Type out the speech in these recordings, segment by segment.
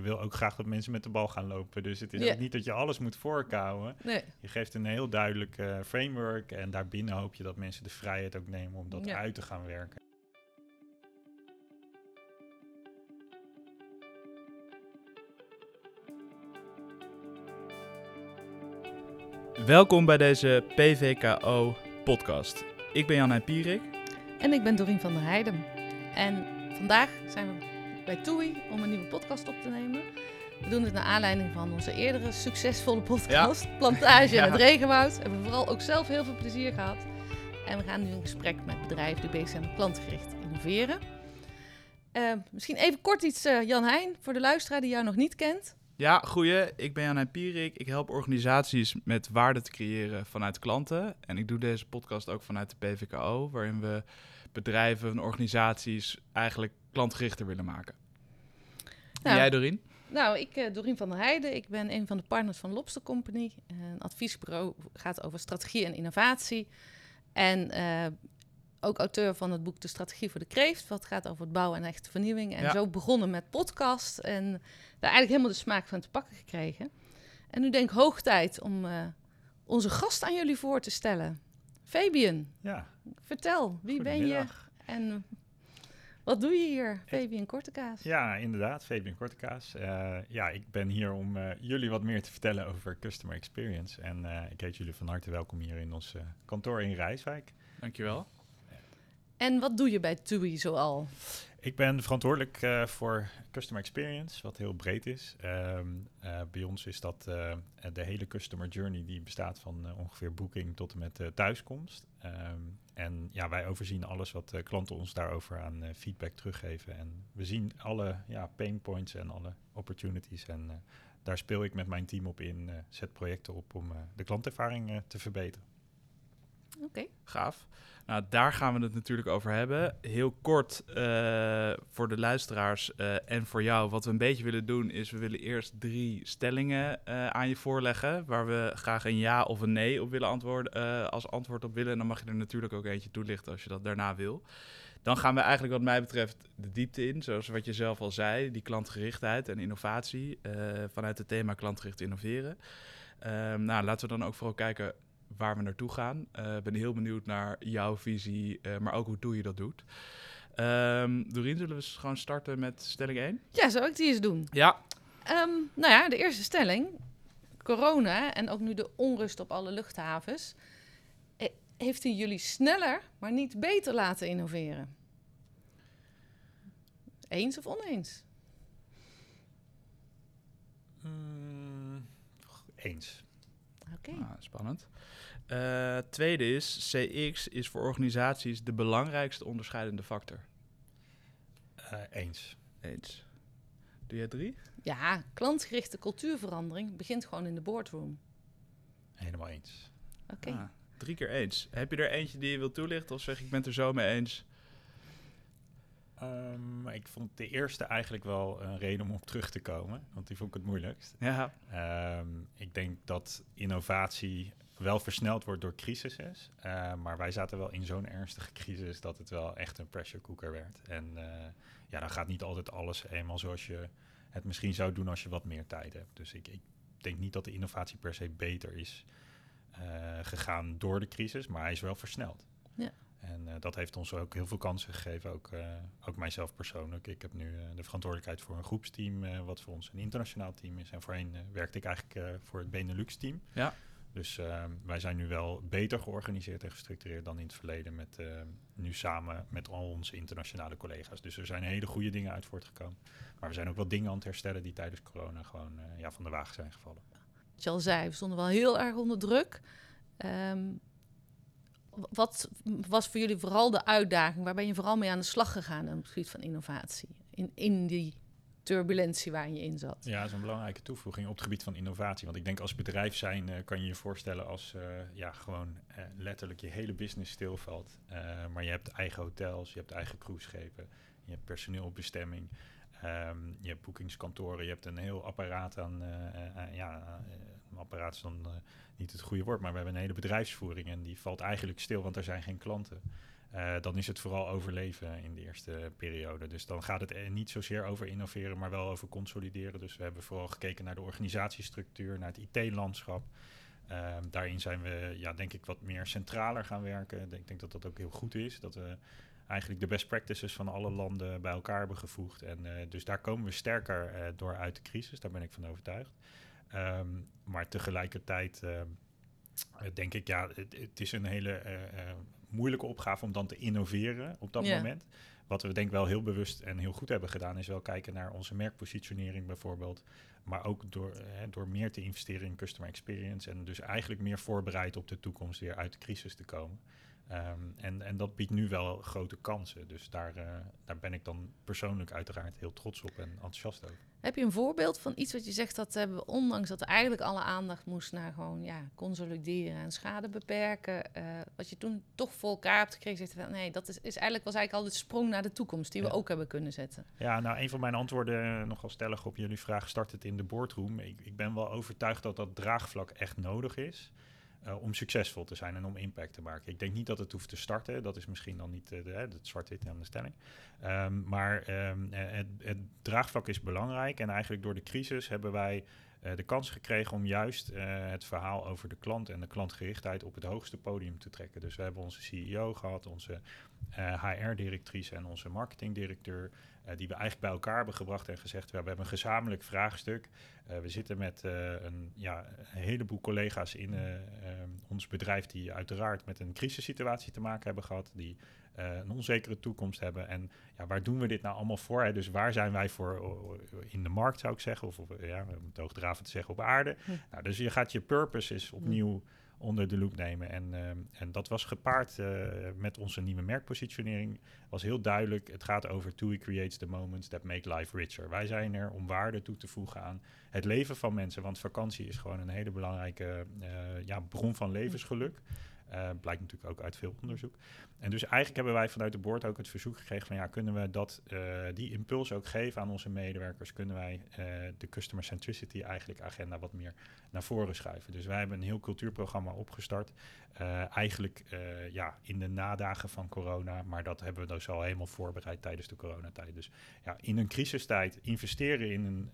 Je wil ook graag dat mensen met de bal gaan lopen. Dus het is ook niet dat je alles moet voorkouwen. Nee. Je geeft een heel duidelijk eh, framework. En daarbinnen hoop je dat mensen de vrijheid ook nemen om dat Ja. uit te gaan werken. Welkom bij deze PVKO-podcast. Ik ben Jan Pierik. En ik ben Dorien van der Heijden. En vandaag zijn we bij TUI om een nieuwe podcast op te nemen. We doen dit naar aanleiding van onze eerdere succesvolle podcast, Plantage Ja. in het Regenwoud. We hebben vooral ook zelf heel veel plezier gehad. En we gaan nu in gesprek met bedrijven die bezig zijn met klantgericht innoveren. Eh, misschien even kort iets, eh, Jan Heijn, voor de luisteraar die jou nog niet kent. Ja, goeie. Ik ben Jan Pierik. Ik help organisaties met waarde te creëren vanuit klanten. En ik doe deze podcast ook vanuit de PVKO, waarin we bedrijven en organisaties eigenlijk klantgerichter willen maken. Nou, jij, Dorien? Nou, ik, eh Dorien van der Heijden, ik ben een van de partners van Lobster Company. Een adviesbureau gaat over strategie en innovatie. En eh, ook auteur van het boek De Strategie voor de Kreeft, wat gaat over het bouwen en echte vernieuwing. En Ja. zo begonnen met podcast en daar eigenlijk helemaal de smaak van te pakken gekregen. En nu denk ik hoog tijd om eh, onze gast aan jullie voor te stellen. Fabian, Ja, vertel, wie ben je en wat doe je hier, Fabian Kortekaas? Ja, inderdaad. Fabian Kortekaas. Eh, ja, ik ben hier om eh, jullie wat meer te vertellen over customer experience. En eh, ik heet jullie van harte welkom hier in ons eh, kantoor in Rijswijk. Dankjewel. En wat doe je bij TUI zoal? Ik ben verantwoordelijk eh, voor customer experience, wat heel breed is. Ehm, eh, bij ons is dat eh, de hele customer journey die bestaat van eh, ongeveer boeking tot en met eh, thuiskomst. Ehm, en ja, wij overzien alles wat eh, klanten ons daarover aan eh, feedback teruggeven. En we zien alle ja, pain points en alle opportunities. En eh, daar speel ik met mijn team op in, zet projecten op om de klantervaring te verbeteren. Oké. Gaaf. Nou, daar gaan we het natuurlijk over hebben. Heel kort eh, voor de luisteraars eh, en voor jou. Wat we een beetje willen doen is, we willen eerst drie stellingen eh, aan je voorleggen. Waar we graag een ja of een nee op willen antwoorden, als antwoord op willen. En dan mag je er natuurlijk ook eentje toelichten als je dat daarna wil. Dan gaan we eigenlijk wat mij betreft de diepte in. Zoals wat je zelf al zei, die klantgerichtheid en innovatie. vanuit het thema klantgericht innoveren. Ehm, nou, laten we dan ook vooral kijken waar we naartoe gaan. Eh, Ik ben heel benieuwd naar jouw visie, eh, maar ook hoe doe je dat doet. Ehm Doreen, zullen we eens gewoon starten met stelling 1? Ja, zou ik die eens doen? Ja. Ehm, nou ja, de eerste stelling. Corona en ook nu de onrust op alle luchthavens. eh, Heeft hij jullie sneller, maar niet beter laten innoveren? Eens of oneens? Mm, eens. Oké. Ah, spannend. Eh, tweede is, CX is voor organisaties de belangrijkste onderscheidende factor. Eh, eens. Eens. Doe jij drie? Ja, klantgerichte cultuurverandering begint gewoon in de boardroom. Helemaal eens. Oké. Ah, drie keer eens. Heb je er eentje die je wilt toelichten of zeg ik ben het er zo mee eens? Ehm, ik vond de eerste eigenlijk wel een reden om op terug te komen, want die vond ik het moeilijkst. Ja, Ehm, ik denk dat innovatie wel versneld wordt door crisissen, eh, maar wij zaten wel in zo'n ernstige crisis dat het wel echt een pressure cooker werd. En eh, ja, dan gaat niet altijd alles eenmaal zoals je het misschien zou doen als je wat meer tijd hebt. Dus ik, ik denk niet dat de innovatie per se beter is eh, gegaan door de crisis, maar hij is wel versneld. Ja. En eh, dat heeft ons ook heel veel kansen gegeven, ook, eh, ook mijzelf persoonlijk. Ik heb nu eh, de verantwoordelijkheid voor een groepsteam, eh, wat voor ons een internationaal team is. En voorheen eh, werkte ik eigenlijk eh, voor het Benelux-team. Ja. Dus wij zijn nu wel beter georganiseerd en gestructureerd dan in het verleden. Met, eh, nu samen met al onze internationale collega's. Dus er zijn hele goede dingen uit voortgekomen. Maar we zijn ook wel dingen aan het herstellen die tijdens corona gewoon eh, ja, van de wagen zijn gevallen. Wat je al zei, we stonden wel heel erg onder druk. Ehm, w- wat was voor jullie vooral de uitdaging? Waar ben je vooral mee aan de slag gegaan op het gebied van innovatie? In, in die turbulentie waar je in zat. Ja, dat is een belangrijke toevoeging op het gebied van innovatie. Want ik denk als bedrijf zijn eh, kan je je voorstellen als eh, ja, gewoon eh, letterlijk je hele business stilvalt. Maar je hebt eigen hotels, je hebt eigen cruiseschepen, je hebt personeel op bestemming. ehm, je hebt boekingskantoren, je hebt een heel apparaat aan ja, apparaat is dan niet het goede woord, maar we hebben een hele bedrijfsvoering en die valt eigenlijk stil, want er zijn geen klanten. dan is het vooral overleven in de eerste periode. Dus dan gaat het niet zozeer over innoveren, maar wel over consolideren. Dus we hebben vooral gekeken naar de organisatiestructuur, naar het IT-landschap. Ehm, daarin zijn we, ja, denk ik, wat meer centraler gaan werken. Ik denk dat dat ook heel goed is. Dat we eigenlijk de best practices van alle landen bij elkaar hebben gevoegd. En dus daar komen we sterker door uit de crisis. Daar ben ik van overtuigd. Um, maar tegelijkertijd uh, denk ik, ja, het, het is een hele moeilijke opgave om dan te innoveren op dat yeah. moment. Wat we denk ik wel heel bewust en heel goed hebben gedaan, is wel kijken naar onze merkpositionering bijvoorbeeld. Maar ook door, hè, door meer te investeren in customer experience. En dus eigenlijk meer voorbereid op de toekomst weer uit de crisis te komen. Um, en, en dat biedt nu wel grote kansen. Dus daar, uh, daar ben ik dan persoonlijk uiteraard heel trots op en enthousiast over. Heb je een voorbeeld van iets wat je zegt dat hebben we, ondanks dat er eigenlijk alle aandacht moest naar gewoon ja, consolideren en schade beperken, uh, wat je toen toch voor elkaar hebt gekregen, zegt nee, dat is, is eigenlijk was eigenlijk al de sprong naar de toekomst die ja. we ook hebben kunnen zetten. Ja, nou, een van mijn antwoorden nogal stellig op jullie vraag start het in de boardroom. Ik, ik ben wel overtuigd dat dat draagvlak echt nodig is. Uh, om succesvol te zijn en om impact te maken. Ik denk niet dat het hoeft te starten. Dat is misschien dan niet uh, de, het zwart-wit aan de stelling. Um, maar um, het, het, draagvlak is belangrijk. En eigenlijk door de crisis hebben wij de kans gekregen om juist het verhaal over de klant en de klantgerichtheid op het hoogste podium te trekken. Dus we hebben onze CEO gehad, onze HR-directrice en onze marketingdirecteur. Uh, die we eigenlijk bij elkaar hebben gebracht en gezegd: we hebben een gezamenlijk vraagstuk. Uh, we zitten met uh, een, ja, een heleboel collega's in ons bedrijf die uiteraard met een crisissituatie te maken hebben gehad, die een onzekere toekomst hebben. En ja, waar doen we dit nou allemaal voor? Hè? Dus waar zijn wij voor in de markt, zou ik zeggen, of op, ja, om het hoogdravend te zeggen, op aarde? Hm. Nou, dus je gaat je purpose is opnieuw. Hm onder de loep nemen. En, uh, en dat was gepaard uh, met onze nieuwe merkpositionering. Was heel duidelijk, het gaat over TUI creates the moments that make life richer. Wij zijn er om waarde toe te voegen aan het leven van mensen. Want vakantie is gewoon een hele belangrijke uh, ja, bron van levensgeluk. Uh, blijkt natuurlijk ook uit veel onderzoek. En dus eigenlijk hebben wij vanuit de board ook het verzoek gekregen van ja, kunnen we dat, uh, die impuls ook geven aan onze medewerkers? Kunnen wij uh, de customer centricity eigenlijk agenda wat meer naar voren schuiven? Dus wij hebben een heel cultuurprogramma opgestart. eigenlijk ja, in de nadagen van corona, maar dat hebben we dus al helemaal voorbereid tijdens de coronatijd. Dus ja, in een crisistijd investeren in een,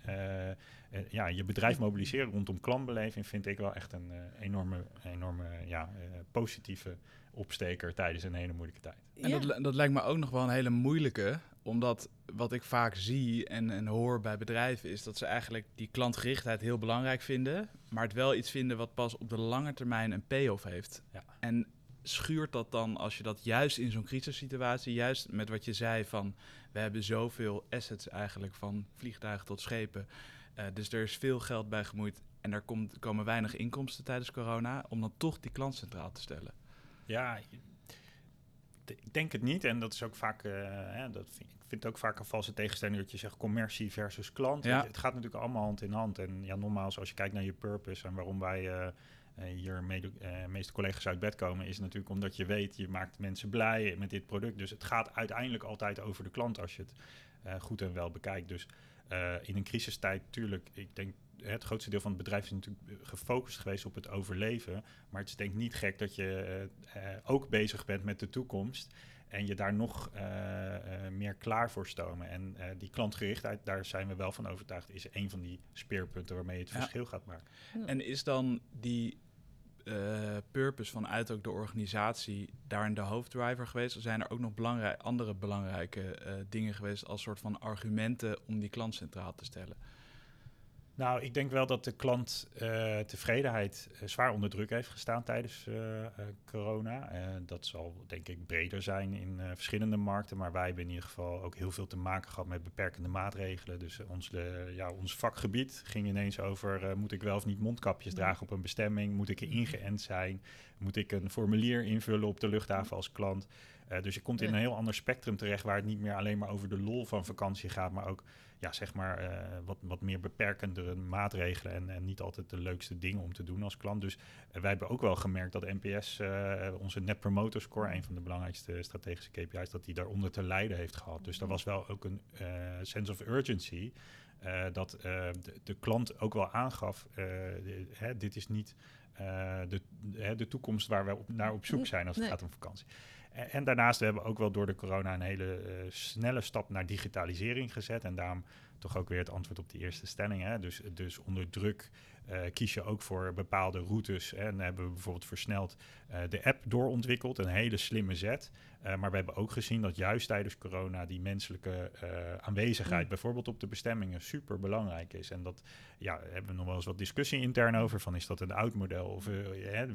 ja, je bedrijf mobiliseren rondom klantbeleving vind ik wel echt een enorme, enorme ja, positieve opsteker tijdens een hele moeilijke tijd. En ja. dat, dat lijkt me ook nog wel een hele moeilijke, omdat wat ik vaak zie en, en hoor bij bedrijven is dat ze eigenlijk die klantgerichtheid heel belangrijk vinden, maar het wel iets vinden wat pas op de lange termijn een payoff heeft. Ja. En schuurt dat dan als je dat juist in zo'n crisissituatie, juist met wat je zei van we hebben zoveel assets eigenlijk van vliegtuigen tot schepen, uh, dus er is veel geld bij gemoeid en er komt, komen weinig inkomsten tijdens corona, om dan toch die klant centraal te stellen. Ja, ik denk het niet. En dat is ook vaak, uh, hè, dat vind, ik vind het ook vaak een valse tegenstelling dat je zegt commercie versus klant. Ja. Het, het, gaat natuurlijk allemaal hand in hand. En ja, nogmaals, als je kijkt naar je purpose en waarom wij uh, hier mede, uh, meeste collega's uit bed komen, is natuurlijk omdat je weet, je maakt mensen blij met dit product. Dus het gaat uiteindelijk altijd over de klant als je het goed en wel bekijkt. Dus in een crisistijd, tuurlijk, ik denk het grootste deel van het bedrijf is natuurlijk gefocust geweest op het overleven. Maar het is denk ik niet gek dat je uh, ook bezig bent met de toekomst. En je daar nog uh, uh, meer klaar voor stomen. En die klantgerichtheid, daar zijn we wel van overtuigd, is een van die speerpunten waarmee je het ja. verschil gaat maken. En is dan die purpose vanuit ook de organisatie daarin de hoofddriver geweest? Zijn er ook nog andere belangrijke dingen geweest als soort van argumenten om die klant centraal te stellen? Nou, ik denk wel dat de klanttevredenheid uh, uh, zwaar onder druk heeft gestaan tijdens uh, corona. dat zal denk ik breder zijn in verschillende markten. Maar wij hebben in ieder geval ook heel veel te maken gehad met beperkende maatregelen. Dus ons, ja, ons vakgebied ging ineens over: moet ik wel of niet mondkapjes dragen op een bestemming? Moet ik ingeënt zijn? Moet ik een formulier invullen op de luchthaven als klant? dus je komt in een heel ander spectrum terecht waar het niet meer alleen maar over de lol van vakantie gaat, maar ook ja, zeg maar, uh, wat, wat meer beperkendere maatregelen en, en niet altijd de leukste dingen om te doen als klant. Dus uh, wij hebben ook wel gemerkt dat NPS, uh, onze Net Promoter Score, een van de belangrijkste strategische KPI's, dat die daaronder te lijden heeft gehad. Dus er was wel ook een sense of urgency eh, dat eh, de, de klant ook wel aangaf, eh, de- hè, dit is niet eh, de, de toekomst waar we op, naar op zoek zijn als het Nee. gaat om vakantie. En, daarnaast hebben we ook wel door de corona een hele eh, snelle stap naar digitalisering gezet. En daarom toch ook weer het antwoord op die eerste stelling. Hè? Dus, dus onder druk eh, kies je ook voor bepaalde routes. Hè? En hebben we bijvoorbeeld versneld eh, de app doorontwikkeld. Een hele slimme zet. Eh, maar we hebben ook gezien dat juist tijdens corona die menselijke aanwezigheid, Mm. bijvoorbeeld op de bestemmingen, super belangrijk is. En dat ja, hebben we nog wel eens wat discussie intern over. Van is dat een oud model of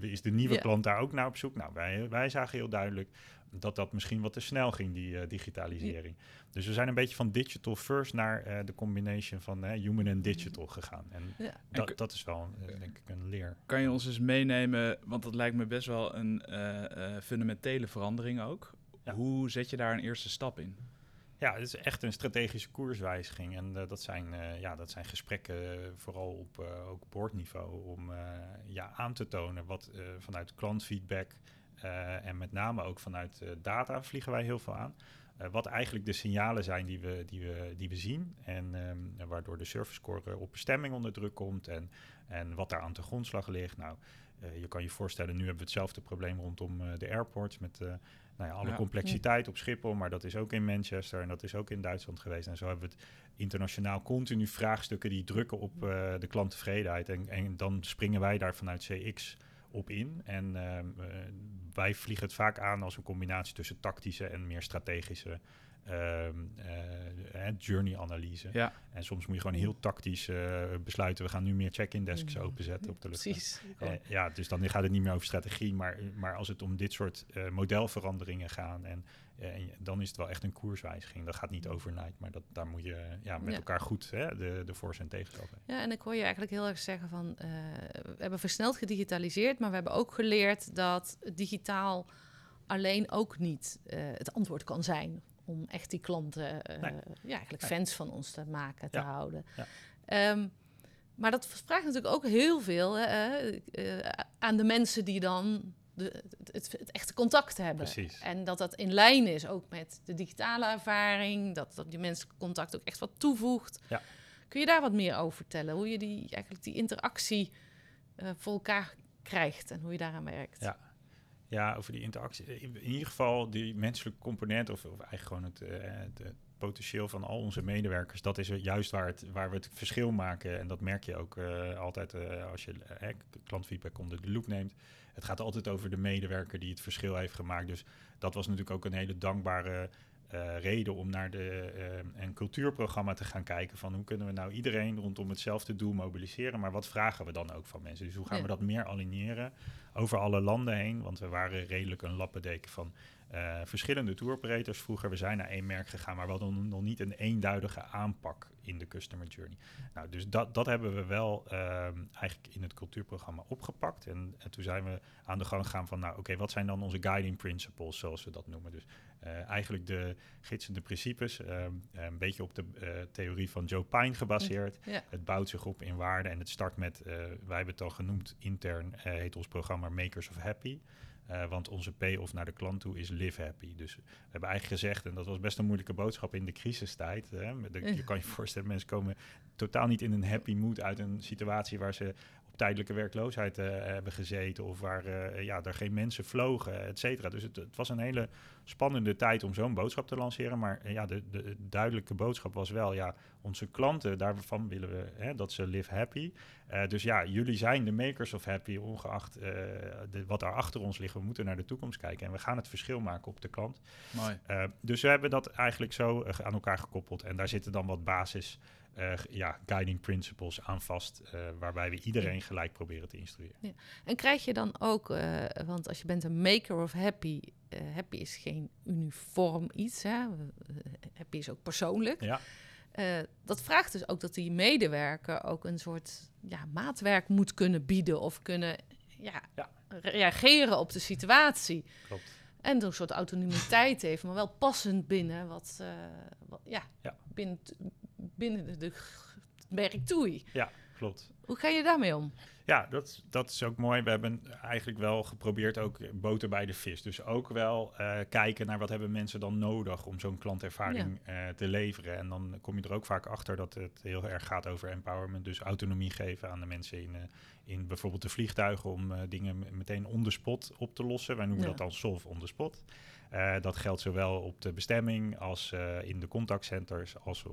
is de nieuwe klant daar ook naar op zoek? Nou, wij, wij zagen heel duidelijk dat dat misschien wat te snel ging, die eh, digitalisering. Dus we zijn een beetje van digital first naar eh, de combination van eh, human en digital gegaan. En Ja. dat, dat is wel, denk ik, een leer. Kan je ons eens meenemen, want dat lijkt me best wel een eh, eh, fundamentele verandering ook. Ja. Hoe zet je daar een eerste stap in? Ja, het is echt een strategische koerswijziging. En eh, dat, zijn, eh, ja, dat zijn gesprekken, vooral op eh, ook boordniveau, om eh, ja, aan te tonen wat eh, vanuit klantfeedback en met name ook vanuit eh, data vliegen wij heel veel aan. Eh, wat eigenlijk de signalen zijn die we, die we, die we zien. En ehm, waardoor de service score op bestemming onder druk komt. En, en wat daar aan de grondslag ligt. Nou, eh, je kan je voorstellen, nu hebben we hetzelfde probleem rondom eh, de airports. Met eh, nou ja, alle Ja. complexiteit op Schiphol. Maar dat is ook in Manchester en dat is ook in Duitsland geweest. En zo hebben we het internationaal continu vraagstukken die drukken op eh, de klanttevredenheid. En, en dan springen wij daar vanuit CX op in. En ehm, eh, wij vliegen het vaak aan als een combinatie tussen tactische en meer strategische ehm, eh, journey-analyse. Ja, En soms moet je gewoon heel tactisch eh, besluiten. We gaan nu meer check-in desks Mhm. openzetten op de lucht. Precies. Eh, ja, dus dan gaat het niet meer over strategie, maar, maar als het om dit soort eh, modelveranderingen gaan, en, en je- dan is het wel echt een koerswijziging. Dat gaat niet overnight, maar dat, daar moet je eh, ja, met Ja. elkaar goed hè, de, de voor's en tegens. Ja, en ik hoor je eigenlijk heel erg zeggen van... eh, we hebben versneld gedigitaliseerd, maar we hebben ook geleerd dat digitaal alleen ook niet eh, het antwoord kan zijn om echt die klanten, eh, Nee. ja, eigenlijk Nee. fans van ons te maken, te Ja. houden. Ja. Ehm, maar dat vraagt natuurlijk ook heel veel eh, aan de mensen die dan de, het, echte contact hebben. Precies. En dat dat in lijn is ook met de digitale ervaring, dat, dat die menselijke contact ook echt wat toevoegt. Ja. Kun je daar wat meer over vertellen? Hoe je die, eigenlijk die interactie eh, voor elkaar krijgt en hoe je daaraan werkt? Ja. Ja, over die interactie. In, ieder geval die menselijke component, of, of eigenlijk gewoon het, eh, het, potentieel van al onze medewerkers, dat is juist waar, het, waar we het verschil maken. En dat merk je ook eh, altijd als je klantfeedback onder de loep neemt. Het gaat altijd over de medewerker die het verschil heeft gemaakt. Dus dat was natuurlijk ook een hele dankbare eh, reden om naar de, eh, een cultuurprogramma te gaan kijken. Van hoe kunnen we nou iedereen rondom hetzelfde doel mobiliseren. Maar wat vragen we dan ook van mensen? Dus hoe gaan Ja. we dat meer aligneren over alle landen heen? Want we waren redelijk een lappendeken van eh, verschillende tour operators vroeger. We zijn naar één merk gegaan, maar we hadden nog niet een eenduidige aanpak in de customer journey. Nou, dus dat, dat hebben we wel ehm, eigenlijk in het cultuurprogramma opgepakt. En, en toen zijn we aan de gang gegaan van, nou oké, wat zijn dan onze guiding principles, zoals we dat noemen. Dus eh, eigenlijk de gidsende principes, ehm, een beetje op de eh, theorie van Joe Pine gebaseerd. Ja. Het bouwt zich op in waarde en het start met, eh, wij hebben het al genoemd, intern eh, heet ons programma Makers of Happy. Eh, want onze payoff naar de klant toe is live happy. Dus we hebben eigenlijk gezegd, en dat was best een moeilijke boodschap in de crisistijd. Hè, de- je kan je voorstellen, mensen komen totaal niet in een happy mood uit een situatie waar ze tijdelijke werkloosheid eh, hebben gezeten. Of waar eh, ja, er geen mensen vlogen, et cetera. Dus het, het was een hele spannende tijd om zo'n boodschap te lanceren. Maar eh, ja, de, de duidelijke boodschap was wel, ja, onze klanten, daarvan willen we hè, dat ze live happy. Dus ja, jullie zijn de makers of happy, ongeacht de, wat daar achter ons ligt. We moeten naar de toekomst kijken en we gaan het verschil maken op de klant. mooi. Dus we hebben dat eigenlijk zo aan elkaar gekoppeld. En daar zitten dan wat basis eh, ja, guiding principles aan vast, eh, waarbij we iedereen gelijk proberen te instrueren. En krijg je dan ook, eh, want als je bent een maker of happy, happy is geen uniform iets, hè? Happy is ook persoonlijk. Ja, dat vraagt dus ook dat die medewerker ook een soort ja, maatwerk moet kunnen bieden of kunnen ja, Ja. reageren op de situatie. klopt. En een soort autonomiteit heeft, maar wel passend binnen wat, wat ja, Ja. binnen, binnen de, de merk toei. Ja, klopt. Hoe ga je daarmee om? Ja, dat, dat is ook mooi. We hebben eigenlijk wel geprobeerd ook boter bij de vis. Dus ook wel uh, kijken naar wat hebben mensen dan nodig om zo'n klantervaring ja. uh, te leveren. En dan kom je er ook vaak achter dat het heel erg gaat over empowerment. Dus autonomie geven aan de mensen in, uh, in bijvoorbeeld de vliegtuigen om dingen meteen on the spot op te lossen. Wij noemen ja. dat dan solve on the spot. Uh, dat geldt zowel op de bestemming als uh, in de contactcenters, als uh,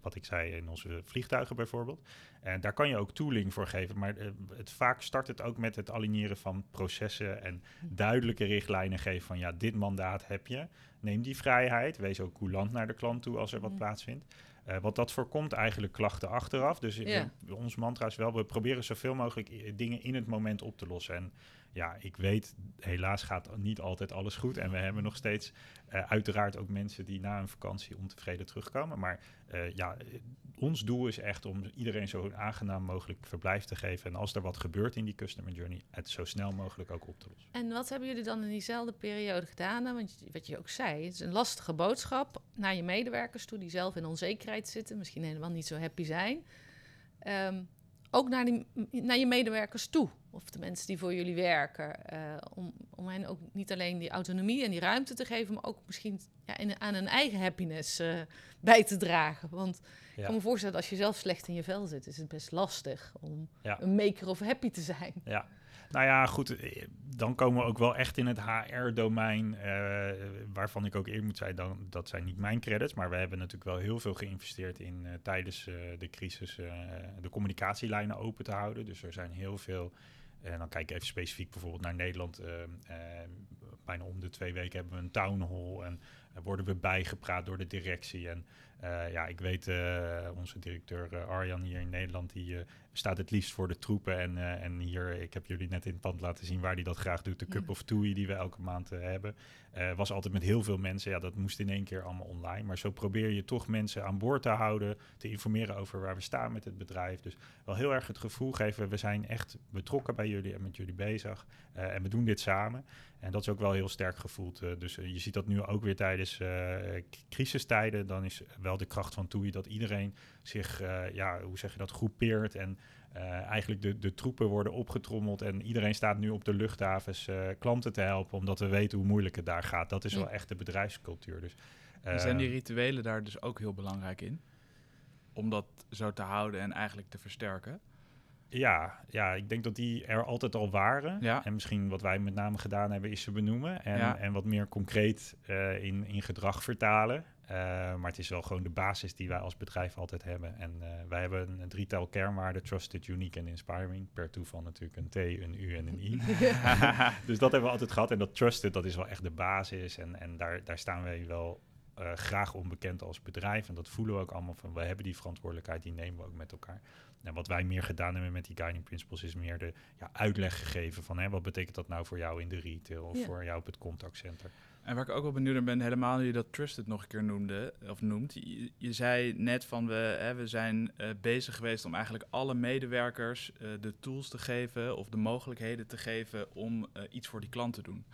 wat ik zei in onze vliegtuigen bijvoorbeeld. En daar kan je ook tooling voor geven, maar het, vaak start het ook met het aligneren van processen en duidelijke richtlijnen geven van ja, dit mandaat heb je. Neem die vrijheid, wees ook coulant naar de klant toe als er wat plaatsvindt. Uh, want dat voorkomt eigenlijk klachten achteraf. Dus we, ons mantra is wel, we proberen zoveel mogelijk dingen in het moment op te lossen. En ja, ik weet, helaas gaat niet altijd alles goed. En we hebben nog steeds uh, uiteraard ook mensen die na een vakantie ontevreden terugkomen. Maar uh, ja, ons doel is echt om iedereen zo aangenaam mogelijk verblijf te geven. En als er wat gebeurt in die customer journey, het zo snel mogelijk ook op te lossen. En wat hebben jullie dan in diezelfde periode gedaan? Want wat je ook zei, het is een lastige boodschap naar je medewerkers toe die zelf in onzekerheid zitten, misschien helemaal niet zo happy zijn. Um, ook naar, die, naar je medewerkers toe, of de mensen die voor jullie werken, uh, om, om hen ook niet alleen die autonomie en die ruimte te geven, maar ook misschien ja, in, aan een eigen happiness uh, bij te dragen. Want ja. ik kan me voorstellen, als je zelf slecht in je vel zit, is het best lastig om ja. een maker of happy te zijn. Ja, nou ja, goed, dan komen we ook wel echt in het HR-domein, uh, waarvan ik ook eerder moet zeggen, dan, dat zijn niet mijn credits, maar we hebben natuurlijk wel heel veel geïnvesteerd in uh, tijdens de crisis de communicatielijnen open te houden. Dus er zijn heel veel, en dan kijk ik even specifiek bijvoorbeeld naar Nederland, bijna om de twee weken hebben we een town hall en worden we bijgepraat door de directie en uh, ja, ik weet, uh, onze directeur uh, Arjan hier in Nederland, die staat het liefst voor de troepen. En, en hier, ik heb jullie net in het pand laten zien waar hij dat graag doet. De Cup of Tui die we elke maand hebben. was altijd met heel veel mensen. Ja, dat moest in één keer allemaal online. Maar zo probeer je toch mensen aan boord te houden. Te informeren over waar we staan met het bedrijf. Dus wel heel erg het gevoel geven, we zijn echt betrokken bij jullie en met jullie bezig. en we doen dit samen. En dat is ook wel heel sterk gevoeld. dus je ziet dat nu ook weer tijdens crisistijden. Dan is wel de kracht van TUI dat iedereen zich, uh, ja, hoe zeg je dat, groepeert en uh, eigenlijk de, de troepen worden opgetrommeld en iedereen staat nu op de luchthavens uh, klanten te helpen, omdat we weten hoe moeilijk het daar gaat. Dat is ja. wel echt de bedrijfscultuur. Dus, zijn die rituelen daar dus ook heel belangrijk in? Om dat zo te houden en eigenlijk te versterken? Ja, ja, ik denk dat die er altijd al waren. Ja. En misschien wat wij met name gedaan hebben, is ze benoemen. En, Ja. en wat meer concreet uh, in, in gedrag vertalen. Uh, maar het is wel gewoon de basis die wij als bedrijf altijd hebben. En uh, wij hebben een, een drietal kernwaarden: trusted, unique en inspiring. Per toeval natuurlijk een T, een U en een I. dus dat hebben we altijd gehad. En dat trusted, dat is wel echt de basis. En, en daar, daar staan wij wel uh, graag onbekend als bedrijf. En dat voelen we ook allemaal van. We hebben die verantwoordelijkheid, die nemen we ook met elkaar. En wat wij meer gedaan hebben met die guiding principles is meer de ja, uitleg gegeven van hè, wat betekent dat nou voor jou in de retail of Ja. voor jou op het contactcenter. En waar ik ook wel benieuwd naar ben, helemaal nu je dat trusted nog een keer noemde, of noemt. Je, je zei net van we, hè, we zijn uh, bezig geweest om eigenlijk alle medewerkers uh, de tools te geven of de mogelijkheden te geven om uh, iets voor die klant te doen.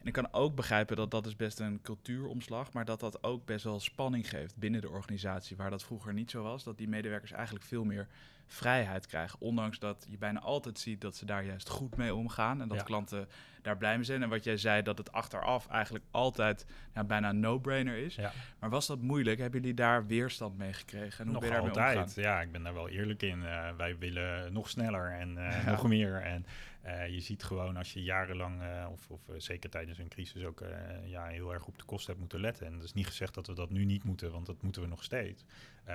En ik kan ook begrijpen dat dat is best een cultuuromslag, maar dat dat ook best wel spanning geeft binnen de organisatie, waar dat vroeger niet zo was. Dat die medewerkers eigenlijk veel meer vrijheid krijgen. Ondanks dat je bijna altijd ziet dat ze daar juist goed mee omgaan en dat Ja. klanten daar blij mee zijn. En wat jij zei, dat het achteraf eigenlijk altijd nou, bijna een no-brainer is. Ja. Maar was dat moeilijk? Hebben jullie daar weerstand mee gekregen? En hoe Nog ben je daarmee altijd. Ja, ik ben daar wel eerlijk in. Uh, wij willen nog sneller en uh, Ja. nog meer. En uh, je ziet gewoon als je jarenlang, eh, of, of zeker tijdens een crisis ook eh, ja, heel erg op de kosten hebt moeten letten. En dat is niet gezegd dat we dat nu niet moeten, want dat moeten we nog steeds.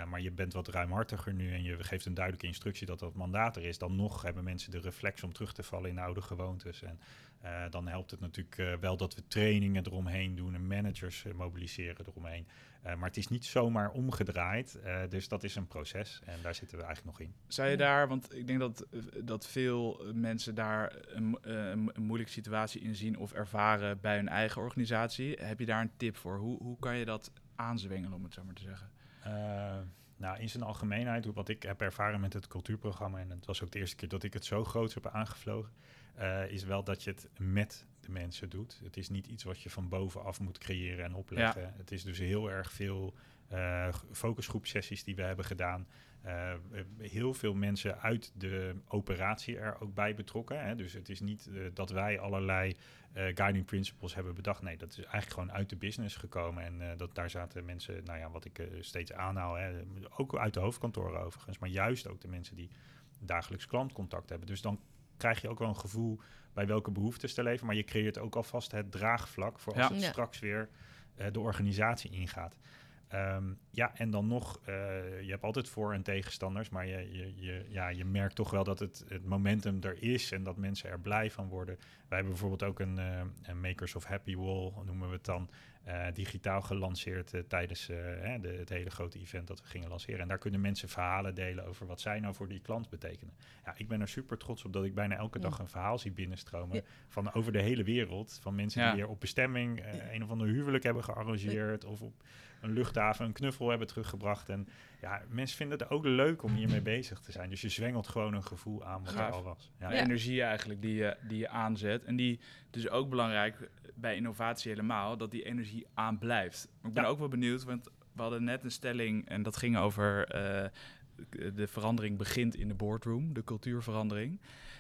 Maar je bent wat ruimhartiger nu en je geeft een duidelijke instructie dat dat mandaat er is. Dan nog hebben mensen de reflex om terug te vallen in oude gewoontes. En uh, dan helpt het natuurlijk uh, wel dat we trainingen eromheen doen en managers uh, mobiliseren eromheen. Uh, maar het is niet zomaar omgedraaid. Uh, dus dat is een proces en daar zitten we eigenlijk nog in. Zou je daar, want ik denk dat, dat veel mensen daar een, een, een moeilijke situatie in zien of ervaren bij hun eigen organisatie. Heb je daar een tip voor? Hoe, hoe kan je dat aanzwengelen, om het zo maar te zeggen? Uh, nou, in zijn algemeenheid, wat ik heb ervaren met het cultuurprogramma, en het was ook de eerste keer dat ik het zo groot heb aangevlogen, uh, is wel dat je het met de mensen doet. Het is niet iets wat je van bovenaf moet creëren en opleggen. Ja. Het is dus heel erg veel uh, focusgroepsessies die we hebben gedaan. eh, heel veel mensen uit de operatie er ook bij betrokken. Hè? Dus het is niet eh, dat wij allerlei eh, guiding principles hebben bedacht. Nee, dat is eigenlijk gewoon uit de business gekomen. En eh, dat, daar zaten mensen, nou ja, wat ik eh, steeds aanhaal, hè, ook uit de hoofdkantoren overigens, maar juist ook de mensen die dagelijks klantcontact hebben. Dus dan krijg je ook wel een gevoel bij welke behoeftes te leven. Maar je creëert ook alvast het draagvlak voor als Ja. het Ja. straks weer eh, de organisatie ingaat. Ehm, ja, en dan nog, eh, je hebt altijd voor- en tegenstanders, maar je, je, je, ja, je merkt toch wel dat het, het momentum er is en dat mensen er blij van worden. Wij hebben bijvoorbeeld ook een, eh, een Makers of Happy Wall, noemen we het dan, eh, digitaal gelanceerd eh, tijdens eh, hè, de, het hele grote event dat we gingen lanceren. En daar kunnen mensen verhalen delen over wat zij nou voor die klant betekenen. Ja, ik ben er super trots op dat ik bijna elke Ja. dag een verhaal zie binnenstromen Ja. van over de hele wereld. Van mensen Ja. die weer op bestemming eh, een of ander huwelijk hebben gearrangeerd of op een luchthaven een knuffel hebben teruggebracht. En ja, mensen vinden het ook leuk om hiermee bezig te zijn. Dus je zwengelt gewoon een gevoel aan wat er al was. Ja, energie eigenlijk die je, die je aanzet. En die dus ook belangrijk bij innovatie helemaal, dat die energie aanblijft. Maar ik ben Ja. ook wel benieuwd, want we hadden net een stelling en dat ging over eh, de verandering begint in de boardroom, de cultuurverandering.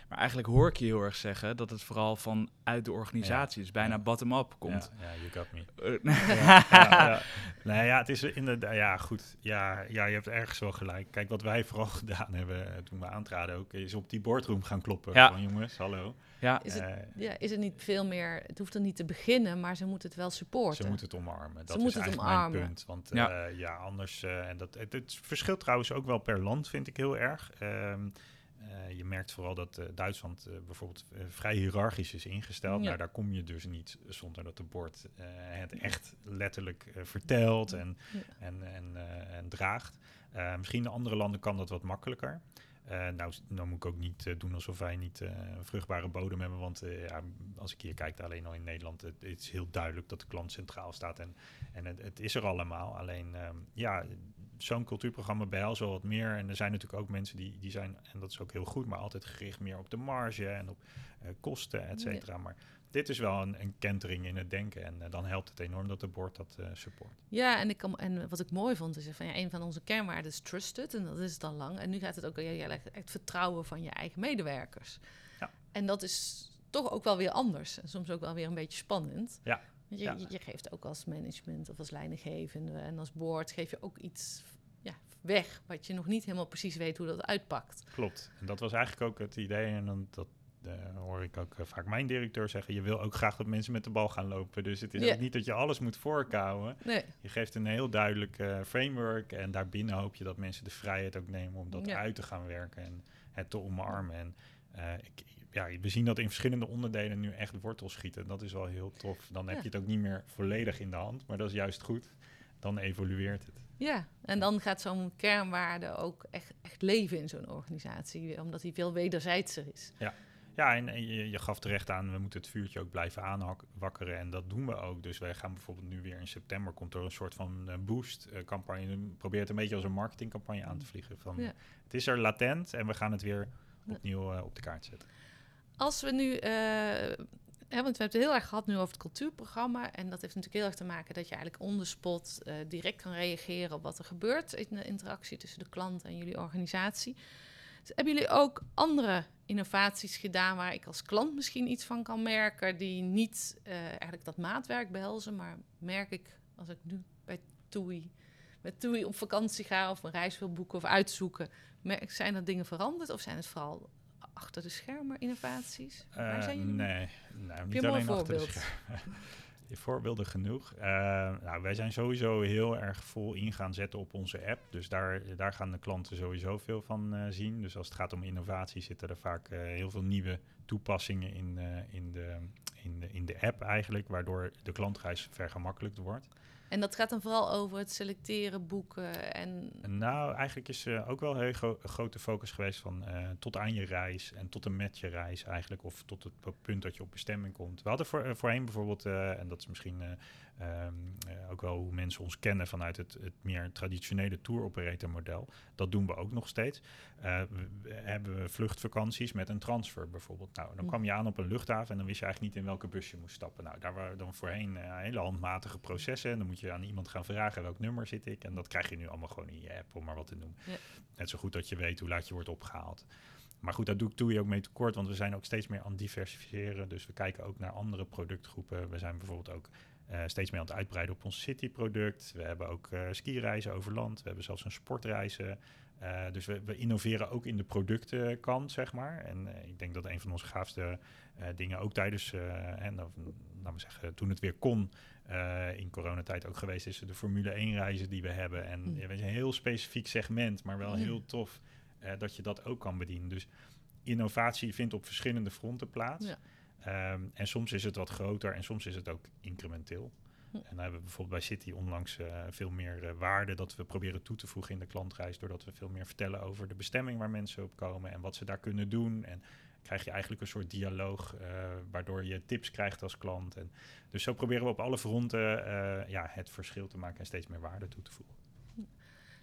Maar eigenlijk hoor ik je heel erg zeggen dat het vooral vanuit de organisatie, dus bijna Ja. bottom-up komt. Ja, ja, you got me. Eh, ja, ja, ja. Nee, ja, het is inderdaad, ja, goed. Ja, ja, je hebt ergens wel gelijk. Kijk, wat wij vooral gedaan hebben eh, toen we aantraden ook, is op die boardroom gaan kloppen. Ja. Van jongens, hallo. ja, Is het, Eh, ja, is het niet veel meer... Het hoeft er niet te beginnen, maar ze moeten het wel supporten. Ze moeten het omarmen. Dat moeten is het eigenlijk omarmen. mijn punt. Want Ja. ja, ja anders... eh, en dat, het, het verschilt trouwens ook wel per land, vind ik heel erg. Ehm, eh, je merkt vooral dat eh, Duitsland eh, bijvoorbeeld vrij hiërarchisch is ingesteld. Ja. Nou, daar kom je dus niet zonder dat de bord het echt letterlijk vertelt en, Ja. en, en, en draagt. Misschien in andere landen kan dat wat makkelijker. Eh, nou, s- nou moet ik ook niet doen alsof wij niet een vruchtbare bodem hebben. Want ja, als ik hier kijk, alleen al in Nederland, het, het is heel duidelijk dat de klant centraal staat. En, en het, het is er allemaal. Alleen, ehm, ja, zo'n cultuurprogramma behelst wel wat meer. En er zijn natuurlijk ook mensen die, die zijn, en dat is ook heel goed, maar altijd gericht meer op de marge en op eh, kosten, et cetera. Maar dit is wel een, een kentering in het denken. En eh, dan helpt het enorm dat de board dat eh, support. Ja, en, ik kan, en wat ik mooi vond is van ja, een van onze kernwaarden is trusted. En dat is het al lang. En nu gaat het ook heel erg echt vertrouwen van je eigen medewerkers. Ja. En dat is toch ook wel weer anders. En soms ook wel weer een beetje spannend. Ja. Je, Ja. je, geeft ook als management of als leidinggevende en als board geef je ook iets ja, weg wat je nog niet helemaal precies weet hoe dat uitpakt. Klopt. En dat was eigenlijk ook het idee. En dan, dat eh, hoor ik ook eh, vaak mijn directeur zeggen. Je wil ook graag dat mensen met de bal gaan lopen. Dus het is ook niet dat je alles moet voorkouwen. Nee, Je geeft een heel duidelijk eh, framework. En daarbinnen hoop je dat mensen de vrijheid ook nemen om dat uit te gaan werken. En het te omarmen. En ik, ja, we zien dat in verschillende onderdelen nu echt wortel schieten. Dat is wel heel tof. Dan heb Ja. je het ook niet meer volledig in de hand. Maar dat is juist goed. Dan evolueert het. ja. En dan gaat zo'n kernwaarde ook echt, echt leven in zo'n organisatie, omdat die veel wederzijdser is. Ja, en, en je, je gaf terecht aan, we moeten het vuurtje ook blijven aanwakkeren. En dat doen we ook. Dus wij gaan bijvoorbeeld nu weer in september, komt er een soort van eh, boost-campagne. Probeer het een beetje als een marketingcampagne aan te vliegen. Van, Ja. Het is er latent en we gaan het weer Ja. opnieuw eh, op de kaart zetten. Als we nu, eh, hè, want we hebben het heel erg gehad nu over het cultuurprogramma. En dat heeft natuurlijk heel erg te maken dat je eigenlijk on the spot eh, direct kan reageren op wat er gebeurt in de interactie tussen de klant en jullie organisatie. Dus hebben jullie ook andere innovaties gedaan waar ik als klant misschien iets van kan merken, die niet eh, eigenlijk dat maatwerk behelzen, maar merk ik als ik nu bij TUI, met TUI op vakantie ga of een reis wil boeken of uitzoeken, merk, zijn er dingen veranderd of zijn het vooral achter de schermen innovaties? Waar Eh, zijn jullie? nee, nou, niet een alleen achter de schermen. Voorbeelden genoeg. Eh, nou, wij zijn sowieso heel erg vol in gaan zetten op onze app. Dus daar, daar gaan de klanten sowieso veel van eh, zien. Dus als het gaat om innovatie zitten er vaak heel veel nieuwe toepassingen in, in, de, in, de, in de app eigenlijk. Waardoor de klantreis vergemakkelijkt wordt. En dat gaat dan vooral over het selecteren, boeken en... Nou, eigenlijk is eh, ook wel een heel gro- grote focus geweest van eh, tot aan je reis en tot en met je reis eigenlijk, of tot het punt dat je op bestemming komt. We hadden voor, eh, voorheen bijvoorbeeld, en dat is misschien eh, ehm, eh, ook wel hoe mensen ons kennen vanuit het, het meer traditionele tour operator model. Dat doen we ook nog steeds. Eh, we, hebben we vluchtvakanties met een transfer bijvoorbeeld. Nou, dan Hm. kwam je aan op een luchthaven en dan wist je eigenlijk niet in welke bus je moest stappen. Nou, daar waren dan voorheen eh, hele handmatige processen. En dan moet je aan iemand gaan vragen welk nummer zit ik. En dat krijg je nu allemaal gewoon in je app, om maar wat te noemen. Ja. Net zo goed dat je weet hoe laat je wordt opgehaald. Maar goed, daar doe, doe je ook mee tekort, want we zijn ook steeds meer aan het diversifiëren. Dus we kijken ook naar andere productgroepen. We zijn bijvoorbeeld ook steeds meer aan het uitbreiden op ons city-product. We hebben ook uh, skireizen over land. We hebben zelfs een sportreizen. Uh, dus we, we, innoveren ook in de productenkant, zeg maar. En ik denk dat een van onze gaafste dingen ook tijdens, en, laten we zeggen, toen het weer kon, in coronatijd ook geweest is, de Formule 1 reizen die we hebben. En mm. ja, een heel specifiek segment, maar wel mm. heel tof dat je dat ook kan bedienen. Dus innovatie vindt op verschillende fronten plaats. Ja. Um, en soms is het wat groter en soms is het ook incrementeel. Hm. En dan hebben we bijvoorbeeld bij City onlangs uh, veel meer uh, waarde dat we proberen toe te voegen in de klantreis. Doordat we veel meer vertellen over de bestemming waar mensen op komen en wat ze daar kunnen doen. En krijg je eigenlijk een soort dialoog uh, waardoor je tips krijgt als klant. En dus zo proberen we op alle fronten ja, het verschil te maken en steeds meer waarde toe te voegen.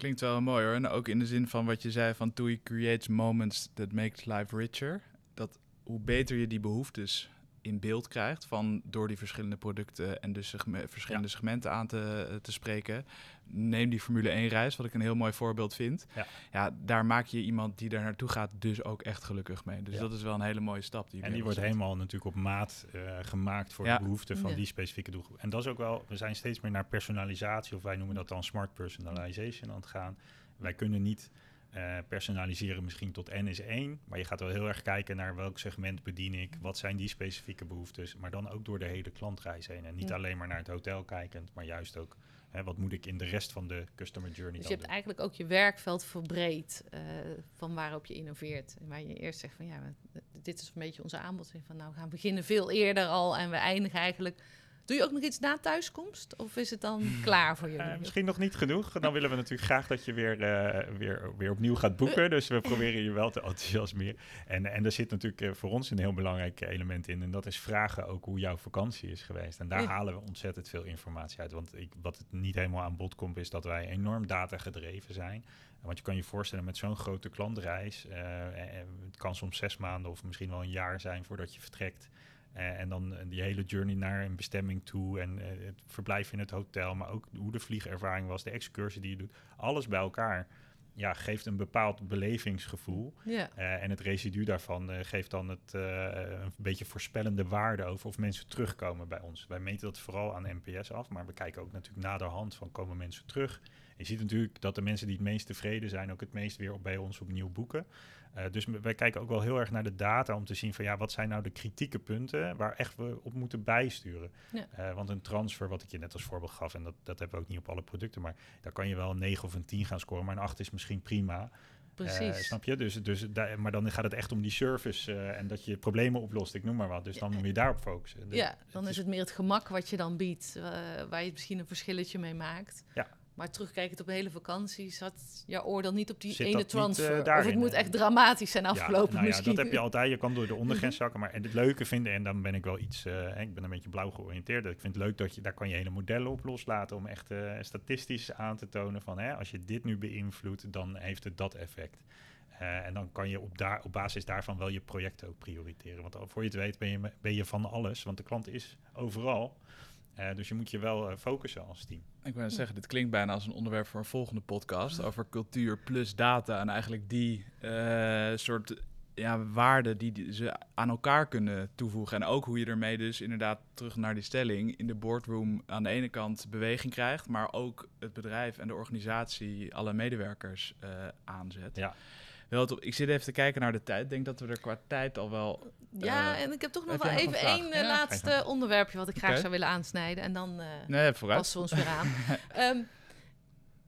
Klinkt wel mooi hoor. En ook in de zin van wat je zei van TUI creates moments that makes life richer. Dat hoe beter je die behoeftes in beeld krijgt van door die verschillende producten en dus verschillende segmenten aan te, te spreken. Neem die Formule 1 reis, wat ik een heel mooi voorbeeld vind. Ja. ja, daar maak je iemand die daar naartoe gaat dus ook echt gelukkig mee. Dus dat is wel een hele mooie stap. Die en die wordt helemaal natuurlijk op maat uh, gemaakt voor de behoeften van die specifieke doelgroep. En dat is ook wel, we zijn steeds meer naar personalisatie, of wij noemen dat dan smart personalization aan het gaan. Wij kunnen niet uh, personaliseren misschien tot N is 1. Maar je gaat wel heel erg kijken naar welk segment bedien ik. Wat zijn die specifieke behoeftes. Maar dan ook door de hele klantreis heen. En niet alleen maar naar het hotel kijkend, maar juist ook hè, wat moet ik in de rest van de customer journey Dus je hebt eigenlijk ook je werkveld verbreed uh, van waarop je innoveert. Waar je eerst zegt van ja, dit is een beetje onze aanbod. Van nou, we gaan beginnen veel eerder al en we eindigen eigenlijk Doe je ook nog iets na thuiskomst? Of is het dan klaar voor jullie? Uh, misschien nog niet genoeg. Dan willen we natuurlijk graag dat je weer, uh, weer, weer opnieuw gaat boeken. Dus we proberen je wel te enthousiasmeren. En, en er zit natuurlijk uh, voor ons een heel belangrijk element in. En dat is vragen ook hoe jouw vakantie is geweest. En daar halen we ontzettend veel informatie uit. Want ik, wat het niet helemaal aan bod komt, is dat wij enorm data gedreven zijn. Want je kan je voorstellen met zo'n grote klantreis. het kan soms zes maanden of misschien wel een jaar zijn voordat je vertrekt. Uh, en dan eh, die hele journey naar een bestemming toe en uh, het verblijf in het hotel, maar ook hoe de vliegervaring was, de excursie die je doet, alles bij elkaar ja, geeft een bepaald belevingsgevoel. Ja. Uh, en het residu daarvan geeft dan het een beetje voorspellende waarde over of mensen terugkomen bij ons. Wij meten dat vooral aan NPS af, maar we kijken ook natuurlijk naderhand van komen mensen terug. Je ziet natuurlijk dat de mensen die het meest tevreden zijn ook het meest weer op bij ons opnieuw boeken. Uh, dus wij kijken ook wel heel erg naar de data om te zien van ja, wat zijn nou de kritieke punten waar echt we op moeten bijsturen. Ja. Uh, want een transfer, wat ik je net als voorbeeld gaf, en dat, dat hebben we ook niet op alle producten, maar daar kan je wel een 9 of een 10 gaan scoren, maar een 8 is misschien prima. Precies. Uh, snap je? Dus, dus maar dan gaat het echt om die service en dat je problemen oplost, ik noem maar wat. Dus dan moet je daarop focussen. ja, dan is het meer het gemak wat je dan biedt, waar je misschien een verschilletje mee maakt. Ja. Maar terugkijkend op de hele vakantie zat je oordeel niet op die ene transfer. Niet, uh, of het moet echt dramatisch zijn afgelopen ja, nou Ja, dat heb je altijd. Je kan door de ondergrens zakken. Maar en het leuke vinden, en dan ben ik wel iets... Uh, ik ben een beetje blauw georiënteerd. Ik vind het leuk dat je... Daar kan je hele modellen op loslaten... om echt uh, statistisch aan te tonen van... Hè, als je dit nu beïnvloedt, dan heeft het dat effect. Uh, en dan kan je op, daar, op basis daarvan wel je projecten ook prioriteren. Want voor je het weet ben je, ben je van alles. Want de klant is overal. Uh, dus je moet je wel uh, focussen als team. Ik wil zeggen, dit klinkt bijna als een onderwerp voor een volgende podcast over cultuur plus data en eigenlijk die uh, soort ja, waarden die, ze aan elkaar kunnen toevoegen. En ook hoe je ermee dus inderdaad terug naar die stelling in de boardroom aan de ene kant beweging krijgt, maar ook het bedrijf en de organisatie alle medewerkers aanzet. Ja. Wel, ik zit even te kijken naar de tijd. Ik denk dat we er qua tijd al wel... Ja, uh, en ik heb toch nog wel even één uh, laatste onderwerpje... wat ik graag zou willen aansnijden. En dan uh, nee, passen we ons weer aan. um,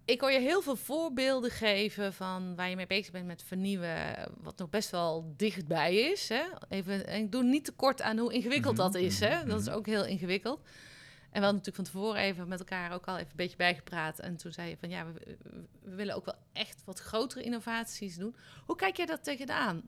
ik hoor je heel veel voorbeelden geven van waar je mee bezig bent met vernieuwen, wat nog best wel dichtbij is. Hè? Even, ik doe niet te kort aan hoe ingewikkeld mm -hmm, dat is. Hè? Mhm, dat is mhm. ook heel ingewikkeld. En we hadden natuurlijk van tevoren even met elkaar ook al even een beetje bijgepraat. En toen zei je van ja, we, willen ook wel echt wat grotere innovaties doen. Hoe kijk jij dat tegenaan?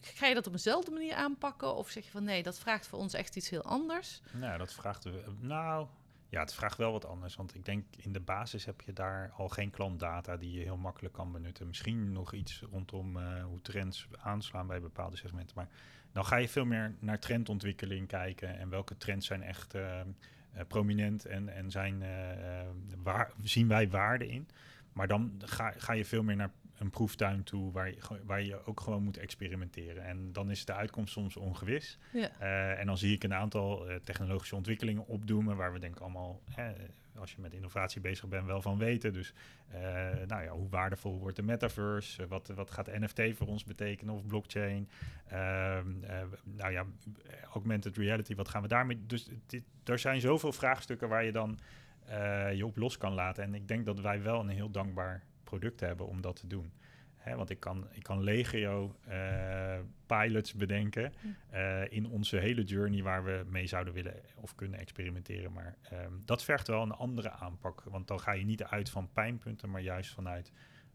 Ga je dat op dezelfde manier aanpakken? Of zeg je van nee, dat vraagt voor ons echt iets heel anders? Nou, dat vraagt. Nou, ja, het vraagt wel wat anders. Want ik denk in de basis heb je daar al geen klantdata die je heel makkelijk kan benutten. Misschien nog iets rondom uh, hoe trends aanslaan bij bepaalde segmenten. Maar dan ga je veel meer naar trendontwikkeling kijken. En welke trends zijn echt. Eh, prominent en, en zijn, eh, eh, waar, zien wij waarde in. Maar dan ga, ga je veel meer naar een proeftuin toe waar je, waar je ook gewoon moet experimenteren. En dan is de uitkomst soms ongewis. Ja. Eh, en dan zie ik een aantal eh, technologische ontwikkelingen opdoemen waar we denk ik allemaal, eh, als je met innovatie bezig bent, wel van weten. Dus eh, nou ja, hoe waardevol wordt de metaverse? Eh, wat, wat gaat NFT voor ons betekenen of blockchain? Ehm, eh, nou ja, augmented reality, wat gaan we daarmee? Dus dit, er zijn zoveel vraagstukken waar je dan je op los kan laten. En ik denk dat wij wel een heel dankbaar product hebben om dat te doen. Hè, want ik kan, ik kan legio eh, pilots bedenken eh, in onze hele journey waar we mee zouden willen of kunnen experimenteren. Maar ehm, dat vergt wel een andere aanpak. Want dan ga je niet uit van pijnpunten, maar juist vanuit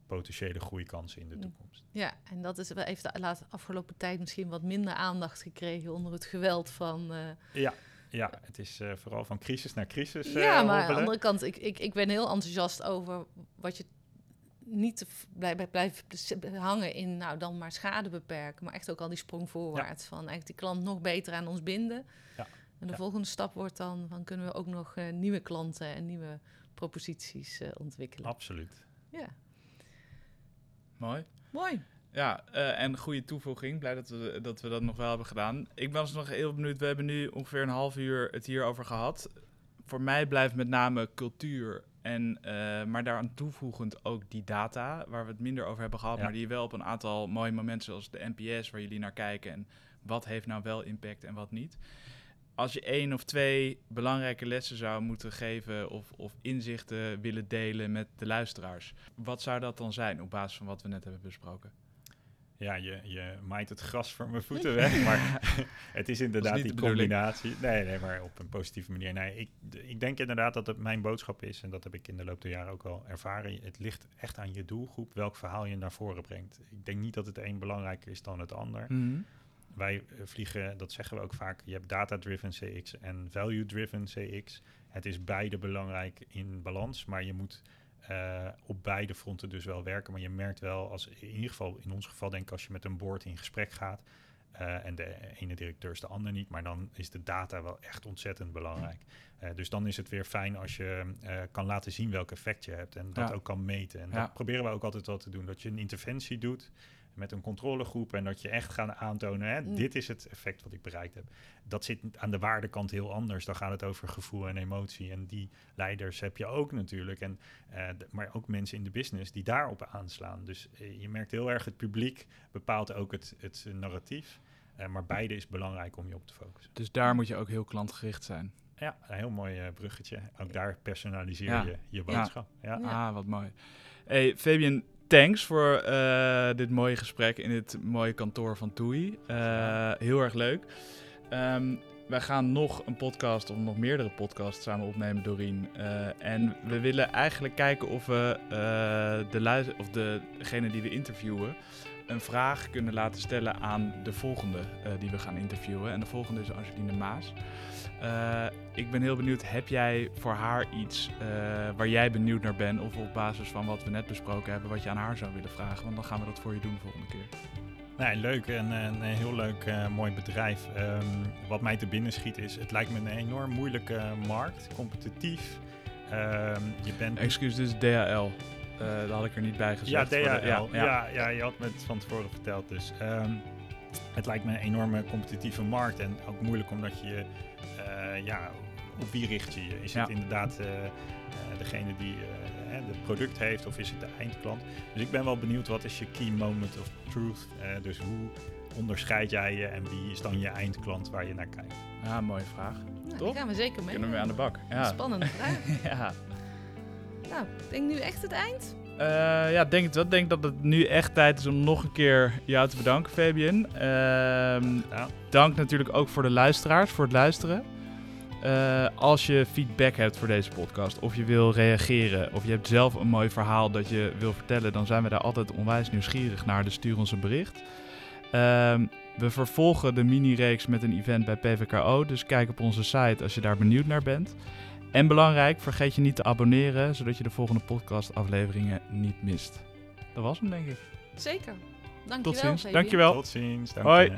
potentiële groeikansen in de toekomst. Ja, en dat is wel even de laat- afgelopen tijd misschien wat minder aandacht gekregen onder het geweld van. eh, Ja, ja het is vooral van crisis naar crisis. ja, maar aan de andere kant, ik, ik, ik ben heel enthousiast over wat je niet te v- blij- bij blijft hangen in, nou dan maar schade beperken, maar echt ook al die sprong voorwaarts van eigenlijk die klant nog beter aan ons binden. Ja. En de Ja. volgende stap wordt dan, van kunnen we ook nog eh, nieuwe klanten en nieuwe proposities eh, ontwikkelen. Absoluut. Ja, Mooi. mooi. Ja, eh, en goede toevoeging. Blij dat we, dat we dat nog wel hebben gedaan. Ik was nog heel benieuwd. We hebben nu ongeveer een half uur het hierover gehad. Voor mij blijft met name cultuur en, eh, maar daaraan toevoegend ook die data, waar we het minder over hebben gehad, Ja. maar die je wel op een aantal mooie momenten zoals de NPS, waar jullie naar kijken en wat heeft nou wel impact en wat niet. Als je één of twee belangrijke lessen zou moeten geven of, of inzichten willen delen met de luisteraars, wat zou dat dan zijn op basis van wat we net hebben besproken? Ja, je, je maait het gras voor mijn voeten weg. Maar het is inderdaad die combinatie. Nee, nee, maar op een positieve manier. Nee, ik, ik denk inderdaad dat het mijn boodschap is. En dat heb ik in de loop der jaren ook wel ervaren. Het ligt echt aan je doelgroep welk verhaal je naar voren brengt. Ik denk niet dat het een belangrijker is dan het ander. Mhm. Wij eh, vliegen, dat zeggen we ook vaak, je hebt data-driven CX en value-driven CX. Het is beide belangrijk in balans, maar je moet eh, op beide fronten dus wel werken. Maar je merkt wel, als in ieder geval in ons geval denk ik, als je met een board in gesprek gaat eh, en de ene directeur is de ander niet, maar dan is de data wel echt ontzettend belangrijk. Eh, dus dan is het weer fijn als je kan laten zien welk effect je hebt en dat Ja. ook kan meten. En Ja. dat proberen we ook altijd wel te doen, dat je een interventie doet met een controlegroep en dat je echt gaat aantonen, hè, Mm. dit is het effect wat ik bereikt heb. Dat zit aan de waardekant heel anders. Dan gaat het over gevoel en emotie. En die leiders heb je ook natuurlijk. En, eh, maar ook mensen in de business die daarop aanslaan. Dus eh, je merkt heel erg, het publiek bepaalt ook het, het narratief. Eh, maar beide is belangrijk om je op te focussen. Dus daar moet je ook heel klantgericht zijn. Ja, een heel mooi bruggetje. Ook daar personaliseer Ja. je je boodschap. Ja. Ja. Ah, wat mooi. Hey, Fabian, thanks voor eh, dit mooie gesprek in dit mooie kantoor van TUI. Eh, heel erg leuk. Ehm, wij gaan nog een podcast of nog meerdere podcasts samen opnemen, Doreen. Eh, en we willen eigenlijk kijken of we de luister of de- degene die we interviewen een vraag kunnen laten stellen aan de volgende die we gaan interviewen. En de volgende is Angeline Maas. Eh, ik ben heel benieuwd, heb jij voor haar iets eh, waar jij benieuwd naar bent? Of op basis van wat we net besproken hebben, wat je aan haar zou willen vragen? Want dan gaan we dat voor je doen de volgende keer. Nee, leuk en eh, een heel leuk mooi bedrijf. Ehm, wat mij te binnen schiet is, het lijkt me een enorm moeilijke markt, competitief. Ehm, je bent Excuus, is DHL. Dat had ik er niet bij Ja, gezegd. DHL. voor de- ja, ja. Ja, je had me het van tevoren verteld. Dus ehm, het lijkt me een enorme competitieve markt. En ook moeilijk omdat je, eh, ja, op wie richt je je? Is Ja. het inderdaad eh, eh, degene die eh, hè, het product heeft of is het de eindklant? Dus ik ben wel benieuwd, wat is je key moment of truth? Eh, dus hoe onderscheid jij je en wie is dan je eindklant waar je naar kijkt? Ja, mooie vraag. Nou, Toch? Daar gaan we zeker mee. Kunnen we aan de bak. Ja. Spannende vraag. ja. nou, ik denk nu echt het eind. Eh, ja, denk het wel. Denk dat het nu echt tijd is om nog een keer jou te bedanken, Fabian. Ehm, Ja. dank natuurlijk ook voor de luisteraars, voor het luisteren. Eh, als je feedback hebt voor deze podcast, of je wil reageren, of je hebt zelf een mooi verhaal dat je wil vertellen, dan zijn we daar altijd onwijs nieuwsgierig naar. Dus stuur ons een bericht. Ehm, we vervolgen de mini-reeks met een event bij PVKO, dus kijk op onze site als je daar benieuwd naar bent. En belangrijk, vergeet je niet te abonneren, zodat je de volgende podcastafleveringen niet mist. Dat was hem, denk ik. Zeker. Dankjewel. Tot ziens. Dankjewel. Tot ziens. Dank Hoi. je.